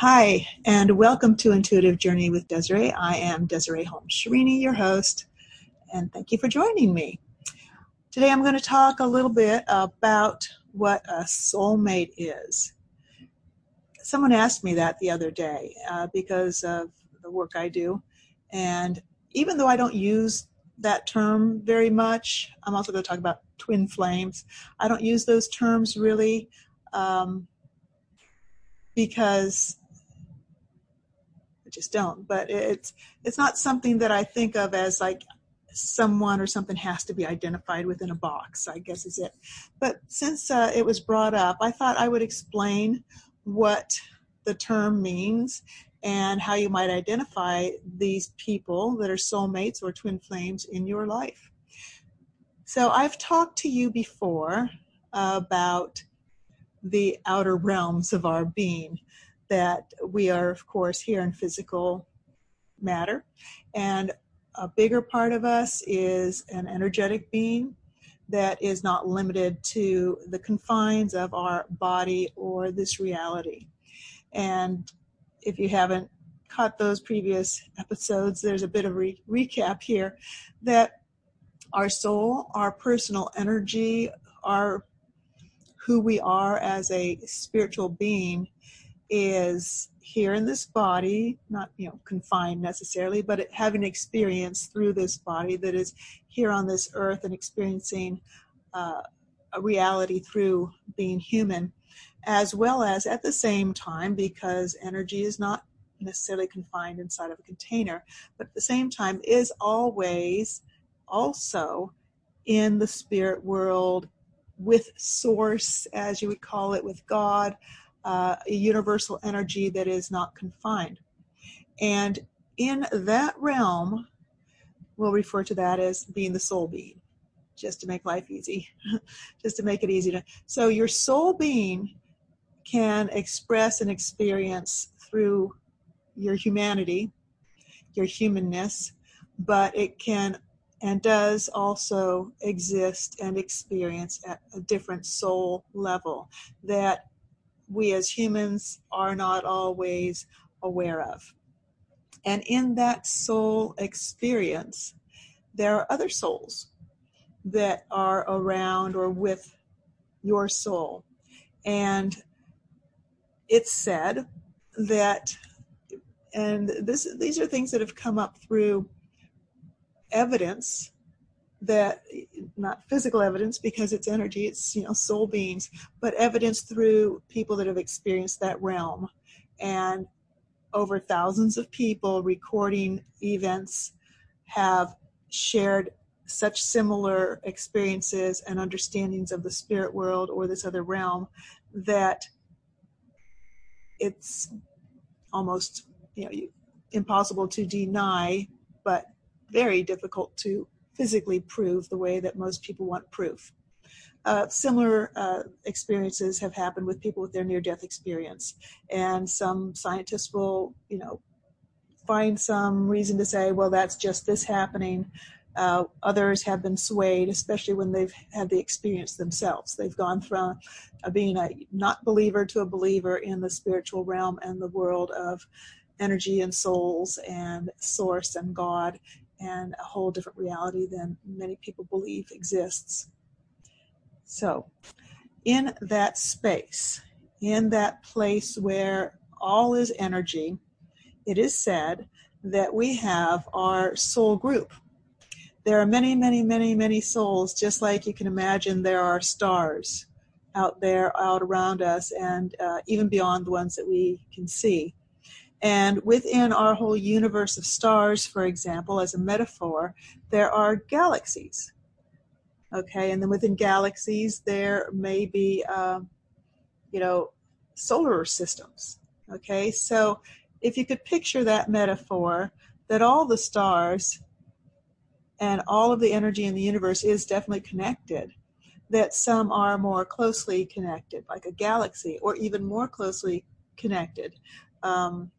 Hi, and welcome to Intuitive Journey with Desiree. I am Desiree Holmes Sharini, your host, and thank you for joining me. Today I'm going to talk a little bit about what a soulmate is. Someone asked me that the other day uh, because of the work I do, and even though I don't use that term very much, I'm also going to talk about twin flames. I don't use those terms really. Um, because just don't. But it's it's not something that I think of as like someone or something has to be identified within a box. I guess is it. But since uh, it was brought up, I thought I would explain what the term means and how you might identify these people that are soulmates or twin flames in your life. So I've talked to you before about the outer realms of our being that we are, of course, here in physical matter. And a bigger part of us is an energetic being that is not limited to the confines of our body or this reality. And if you haven't caught those previous episodes, there's a bit of re- recap here that our soul, our personal energy, our who we are as a spiritual being is here in this body, not you know confined necessarily, but having experience through this body that is here on this earth and experiencing uh, a reality through being human, as well as at the same time, because energy is not necessarily confined inside of a container, but at the same time is always also in the spirit world with source, as you would call it, with God, uh, a universal energy that is not confined. And in that realm, we'll refer to that as being the soul being, just to make life easy, just to make it easy to. So your soul being can express and experience through your humanity, your humanness, but it can and does also exist and experience at a different soul level that we as humans are not always aware of. And in that soul experience, there are other souls that are around or with your soul. And it's said that, and this, these are things that have come up through evidence that not physical evidence because it's energy it's you know soul beings but evidence through people that have experienced that realm. And over thousands of people recording events have shared such similar experiences and understandings of the spirit world or this other realm that it's almost you know impossible to deny but very difficult to physically prove the way that most people want proof. Uh, similar uh, experiences have happened with people with their near-death experience, and some scientists will, you know, find some reason to say, well, that's just this happening. Uh, others have been swayed, especially when they've had the experience themselves. They've gone from being a not believer to a believer in the spiritual realm and the world of energy and souls and source and God and a whole different reality than many people believe exists. So, in that space, in that place where all is energy, it is said that we have our soul group. There are many, many, many, many souls, just like you can imagine there are stars out there, out around us, and uh, even beyond the ones that we can see. And within our whole universe of stars, for example, as a metaphor, there are galaxies. Okay, and then within galaxies, there may be, uh, you know, solar systems. Okay, so if you could picture that metaphor, that all the stars and all of the energy in the universe is definitely connected, that some are more closely connected, like a galaxy, or even more closely connected. Um,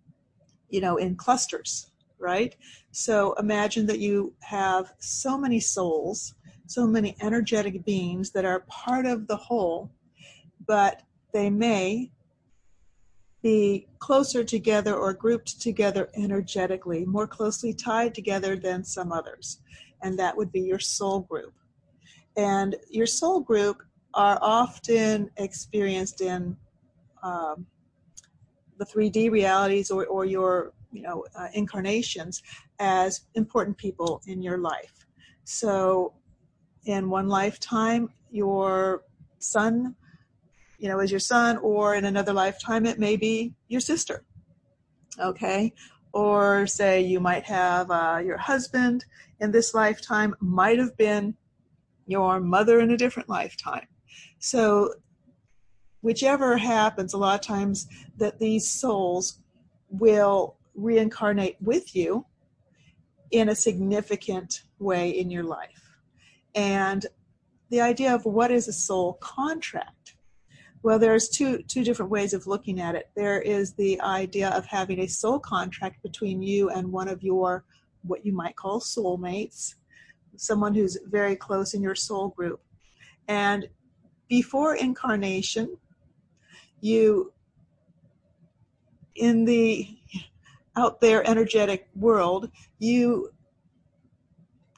you know, in clusters, right? So imagine that you have so many souls, so many energetic beings that are part of the whole, but they may be closer together or grouped together energetically, more closely tied together than some others. And that would be your soul group. And your soul group are often experienced in um, the 3D realities or, or your you know uh, incarnations as important people in your life. So, in one lifetime, your son, you know, is your son, or in another lifetime, it may be your sister. Okay, or say you might have uh, your husband in this lifetime might have been your mother in a different lifetime. So, whichever happens, a lot of times that these souls will reincarnate with you in a significant way in your life. And the idea of what is a soul contract? Well, there's two two different ways of looking at it. There is the idea of having a soul contract between you and one of your what you might call soulmates, someone who's very close in your soul group. And before incarnation, you in the out there energetic world, you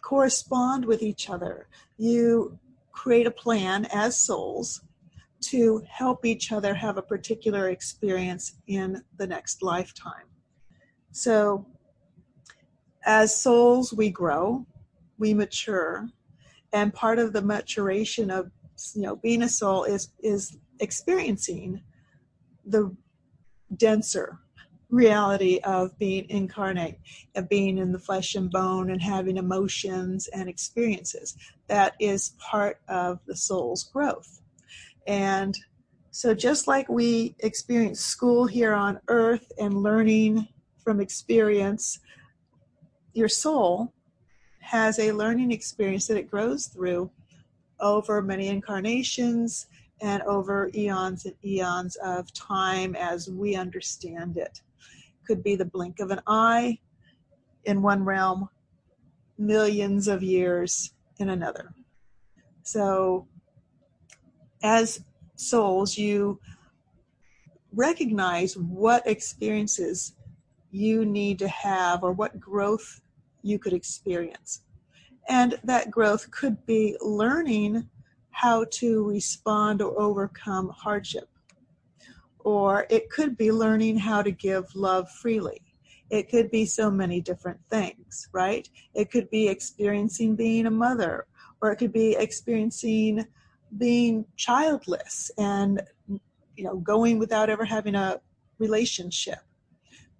correspond with each other. You create a plan as souls to help each other have a particular experience in the next lifetime. So, as souls, we grow, we mature, and part of the maturation of you know being a soul is is experiencing the denser reality of being incarnate, of being in the flesh and bone and having emotions and experiences. That is part of the soul's growth. And so, just like we experience school here on earth and learning from experience, your soul has a learning experience that it grows through over many incarnations and over eons and eons of time as we understand it could be the blink of an eye in one realm, millions of years in another. So, as souls, you recognize what experiences you need to have or what growth you could experience. And that growth could be learning how to respond or overcome hardship or it could be learning how to give love freely. It could be so many different things, right? It could be experiencing being a mother, or it could be experiencing being childless and you know going without ever having a relationship.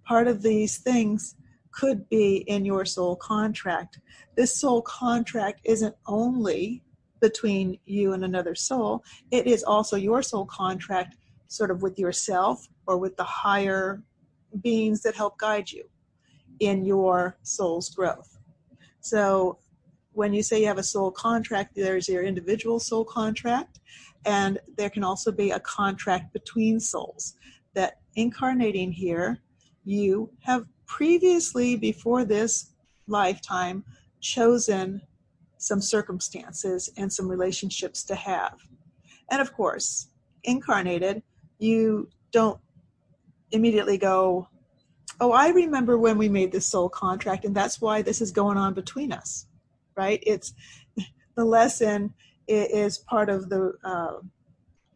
Part of these things could be in your soul contract. This soul contract isn't only between you and another soul, it is also your soul contract sort of with yourself or with the higher beings that help guide you in your soul's growth. So when you say you have a soul contract, there's your individual soul contract, and there can also be a contract between souls that incarnating here, you have previously, before this lifetime, chosen some circumstances and some relationships to have. And of course, incarnated, you don't immediately go, oh, I remember when we made this soul contract, and that's why this is going on between us, right? It's the lesson is part of the uh,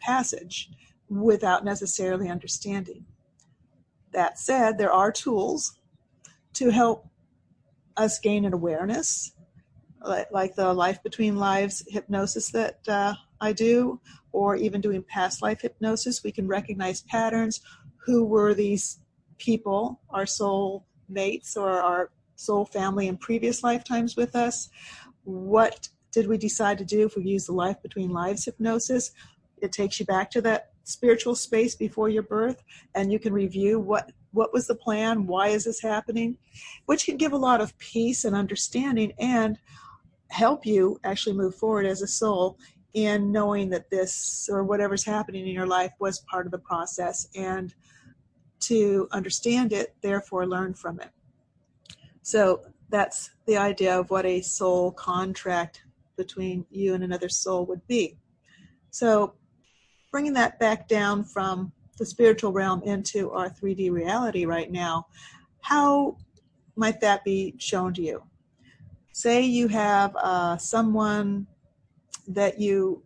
passage without necessarily understanding. That said, there are tools to help us gain an awareness, like the Life Between Lives hypnosis that uh, I do, or even doing past life hypnosis, we can recognize patterns. Who were these people, our soul mates or our soul family in previous lifetimes with us? What did we decide to do if we use the life between lives hypnosis? It takes you back to that spiritual space before your birth and you can review what what was the plan why is this happening which can give a lot of peace and understanding and help you actually move forward as a soul in knowing that this or whatever's happening in your life was part of the process and to understand it, therefore learn from it. So that's the idea of what a soul contract between you and another soul would be. So bringing that back down from the spiritual realm into our 3D reality right now, how might that be shown to you? Say you have uh, someone that you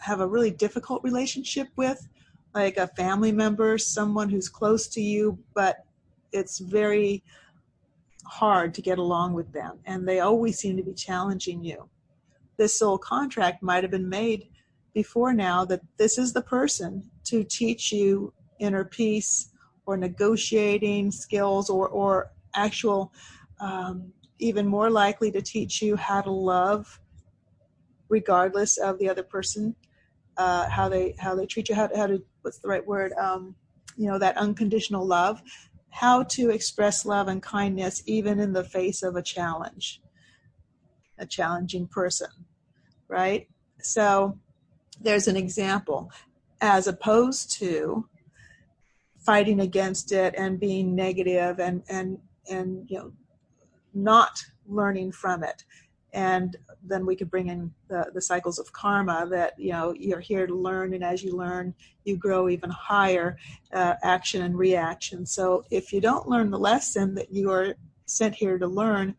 have a really difficult relationship with, like a family member, someone who's close to you, but it's very hard to get along with them, and they always seem to be challenging you. This soul contract might have been made before now that this is the person to teach you inner peace or negotiating skills or, or actual, um, even more likely to teach you how to love regardless of the other person, uh, how they how they treat you, how, to, how to what's the right word, um, you know, that unconditional love, how to express love and kindness even in the face of a challenge, a challenging person, right? So there's an example as opposed to fighting against it and being negative and and and you know not learning from it. And then we could bring in the, the cycles of karma that you know you're here to learn and as you learn you grow even higher uh, action and reaction. So if you don't learn the lesson that you are sent here to learn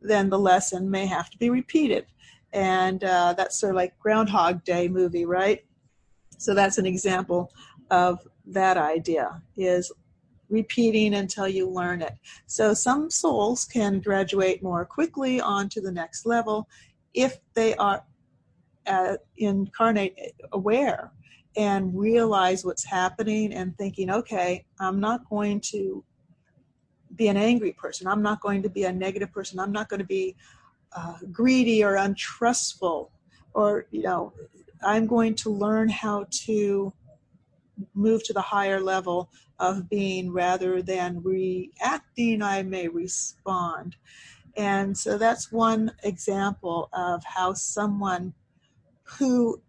then the lesson may have to be repeated. And uh, that's sort of like groundhog day movie right? So that's an example of that idea is repeating until you learn it. So some souls can graduate more quickly on to the next level if they are uh, incarnate aware and realize what's happening and thinking, okay, I'm not going to be an angry person. I'm not going to be a negative person. I'm not going to be uh, greedy or untrustful or, you know, I'm going to learn how to move to the higher level of being rather than reacting, I may respond. And so that's one example of how someone who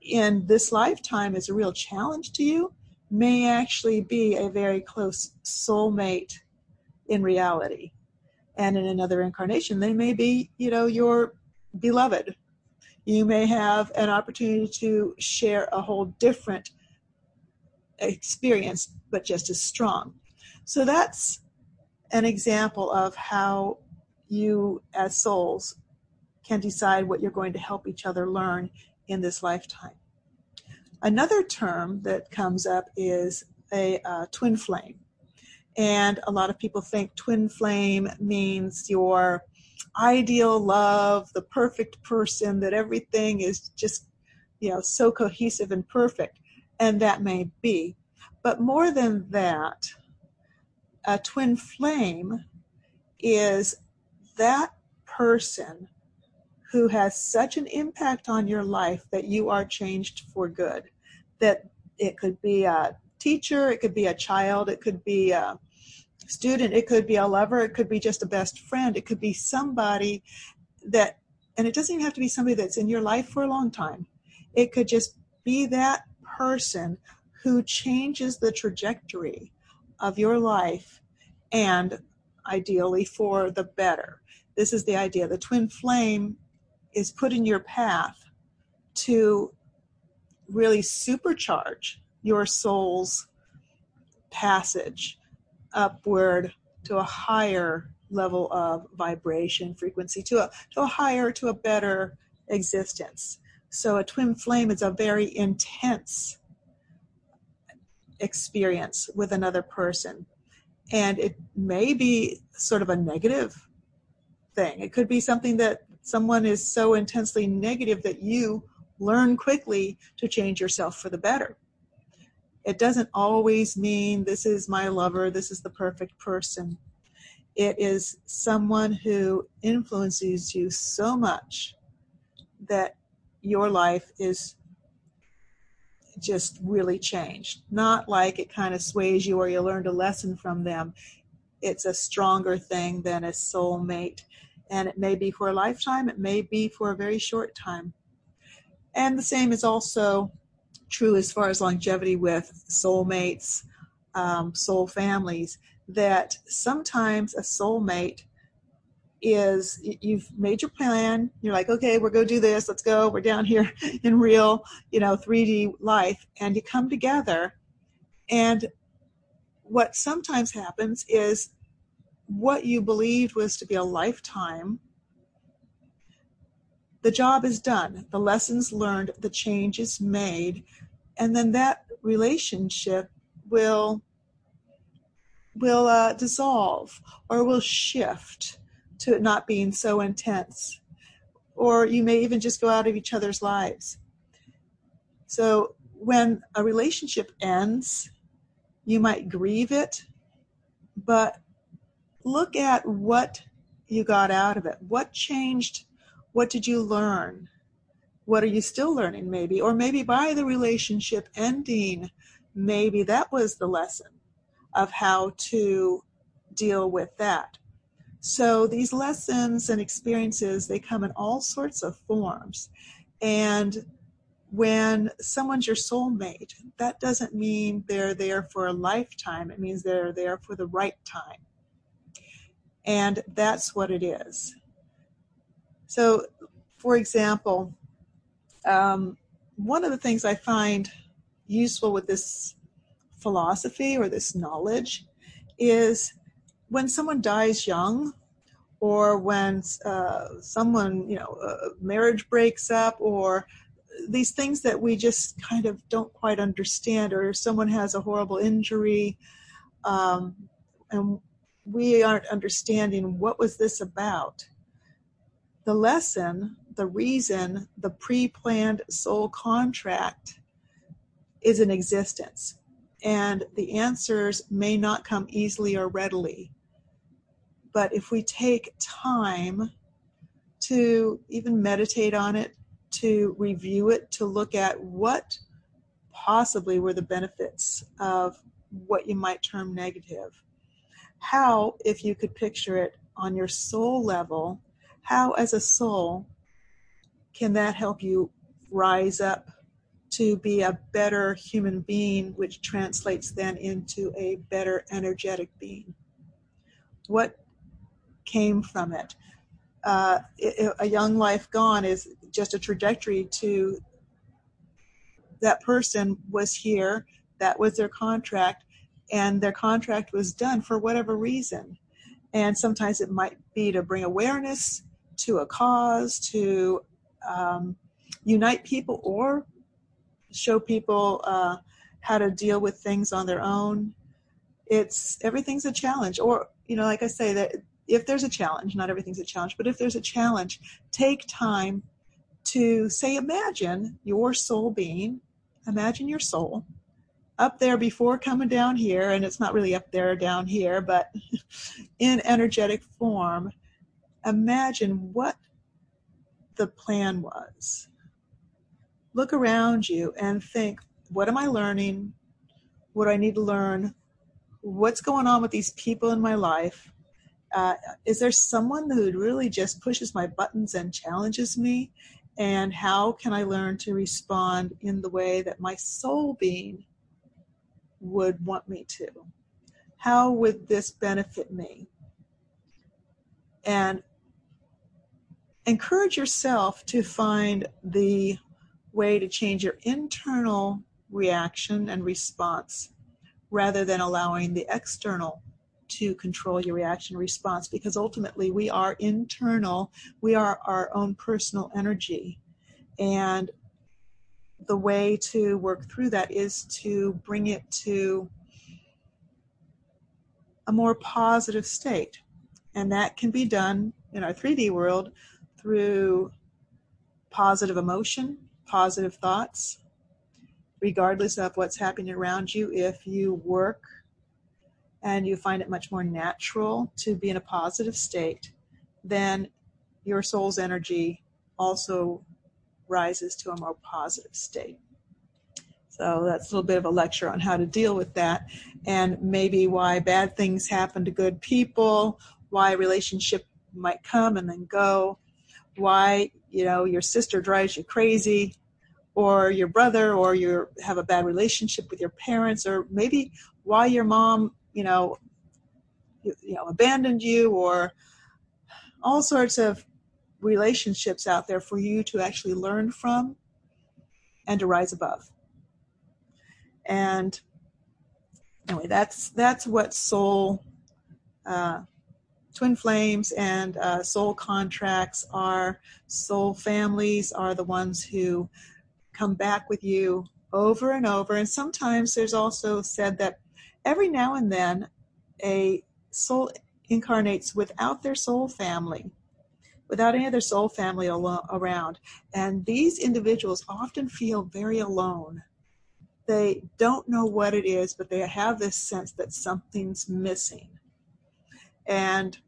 in this lifetime is a real challenge to you may actually be a very close soulmate in reality. And in another incarnation, they may be, you know, your beloved. You may have an opportunity to share a whole different experience, but just as strong. So that's an example of how you, as souls, can decide what you're going to help each other learn in this lifetime. Another term that comes up is a uh, twin flame. And a lot of people think twin flame means your ideal love, the perfect person, that everything is just, you know, so cohesive and perfect and that may be. But more than that, a twin flame is that person who has such an impact on your life that you are changed for good. That it could be a teacher, it could be a child, it could be a student, it could be a lover, it could be just a best friend, it could be somebody that, and it doesn't even have to be somebody that's in your life for a long time. It could just be that person who changes the trajectory of your life and ideally for the better. This is the idea. The twin flame is put in your path to really supercharge your soul's passage upward to a higher level of vibration frequency to a to a higher to a better existence so a twin flame is a very intense experience with another person. And it may be sort of a negative thing. It could be something that someone is so intensely negative that you learn quickly to change yourself for the better. It doesn't always mean this is my lover, this is the perfect person. It is someone who influences you so much that your life is just really changed. Not like it kind of sways you or you learned a lesson from them. It's a stronger thing than a soulmate. And it may be for a lifetime, it may be for a very short time. And the same is also true as far as longevity with soulmates, um, soul families, that sometimes a soulmate is you've made your plan. You're like okay we're going to do this. Let's go. We're down here in real you know 3d life. And you come together. And what sometimes happens is what you believed was to be a lifetime, the job is done, the lessons learned, the change is made, and then that relationship will will uh, dissolve or will shift to it not being so intense. Or you may even just go out of each other's lives. So when a relationship ends you might grieve it but look at what you got out of it. What changed? What did you learn? What are you still learning maybe? Or maybe by the relationship ending maybe that was the lesson of how to deal with that so these lessons and experiences they come in all sorts of forms. And when someone's your soulmate that doesn't mean they're there for a lifetime. It means they're there for the right time. And that's what it is. So for example um, one of the things I find useful with this philosophy or this knowledge is when someone dies young or when uh, someone, you know, uh, marriage breaks up or these things that we just kind of don't quite understand or someone has a horrible injury um, and we aren't understanding what was this about the lesson the reason the pre planned soul contract is in existence. And the answers may not come easily or readily. But if we take time to even meditate on it, to review it, to look at what possibly were the benefits of what you might term negative. How, if you could picture it on your soul level, how as a soul can that help you rise up to be a better human being, which translates then into a better energetic being? What came from it? Uh, a young life gone is just a trajectory to that person was here, that was their contract, and their contract was done for whatever reason. And sometimes it might be to bring awareness to a cause, to um, unite people or show people uh, how to deal with things on their own. It's everything's a challenge, or you know, like I say, that if there's a challenge, not everything's a challenge, but if there's a challenge, take time to say, imagine your soul being, imagine your soul up there before coming down here, and it's not really up there down here, but in energetic form. Imagine what the plan was. Look around you and think, what am I learning? What do I need to learn? What's going on with these people in my life? Uh, is there someone who really just pushes my buttons and challenges me? And how can I learn to respond in the way that my soul being would want me to? How would this benefit me? And encourage yourself to find the way to change your internal reaction and response rather than allowing the external to control your reaction response because ultimately we are internal we are our own personal energy and the way to work through that is to bring it to a more positive state and that can be done in our 3d world through positive emotion, positive thoughts, regardless of what's happening around you. If you work and you find it much more natural to be in a positive state, then your soul's energy also rises to a more positive state. So that's a little bit of a lecture on how to deal with that and maybe why bad things happen to good people, why a relationship might come and then go, why you know your sister drives you crazy or your brother or you have a bad relationship with your parents or maybe why your mom you know you, you know abandoned you or all sorts of relationships out there for you to actually learn from and to rise above and anyway, that's that's what soul uh, twin flames and uh, soul contracts are. Soul families are the ones who come back with you over and over. And sometimes there's also said that every now and then a soul incarnates without their soul family, without any other soul family alo- around. And these individuals often feel very alone. They don't know what it is, but they have this sense that something's missing. And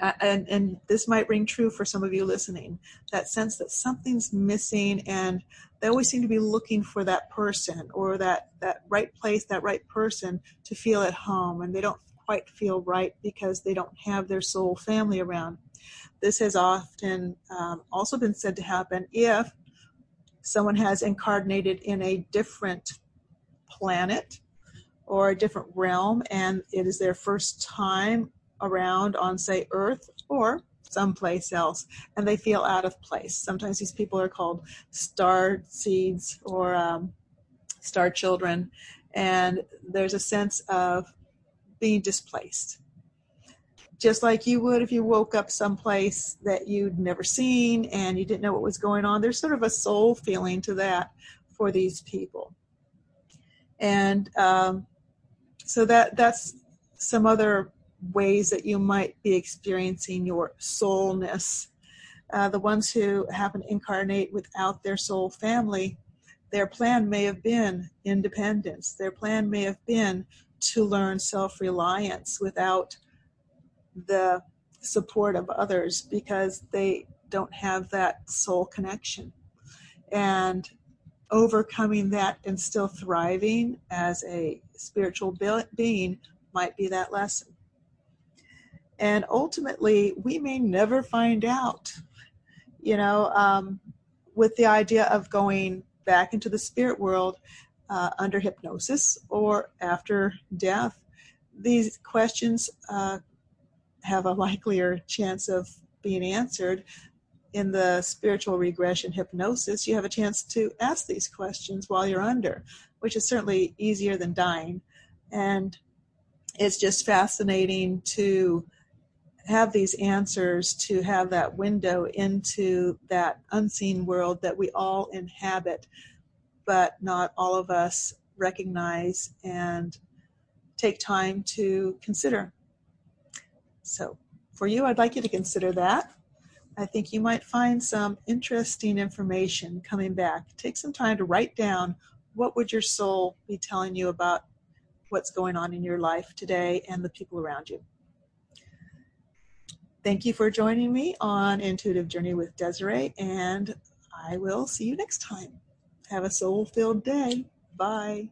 and, and this might ring true for some of you listening that sense that something's missing and they always seem to be looking for that person or that, that right place that right person to feel at home and they don't quite feel right because they don't have their soul family around. This has often um, also been said to happen if someone has incarnated in a different planet or a different realm and it is their first time around on, say, Earth or someplace else, and they feel out of place. Sometimes these people are called star seeds or um, star children, and there's a sense of being displaced. Just like you would if you woke up someplace that you'd never seen and you didn't know what was going on. There's sort of a soul feeling to that for these people. And um, so that that's some other ways that you might be experiencing your soulness. Uh, the ones who happen to incarnate without their soul family, their plan may have been independence. Their plan may have been to learn self reliance without the support of others because they don't have that soul connection. And overcoming that and still thriving as a spiritual being might be that lesson. And ultimately, we may never find out, you know, um, with the idea of going back into the spirit world uh, under hypnosis or after death. These questions uh, have a likelier chance of being answered. In the spiritual regression hypnosis, you have a chance to ask these questions while you're under, which is certainly easier than dying. And it's just fascinating to have these answers to have that window into that unseen world that we all inhabit, but not all of us recognize and take time to consider. So, for you, I'd like you to consider that. I think you might find some interesting information coming back. Take some time to write down what would your soul be telling you about what's going on in your life today and the people around you. Thank you for joining me on Intuitive Journey with Desiree, and I will see you next time. Have a soul filled day. Bye.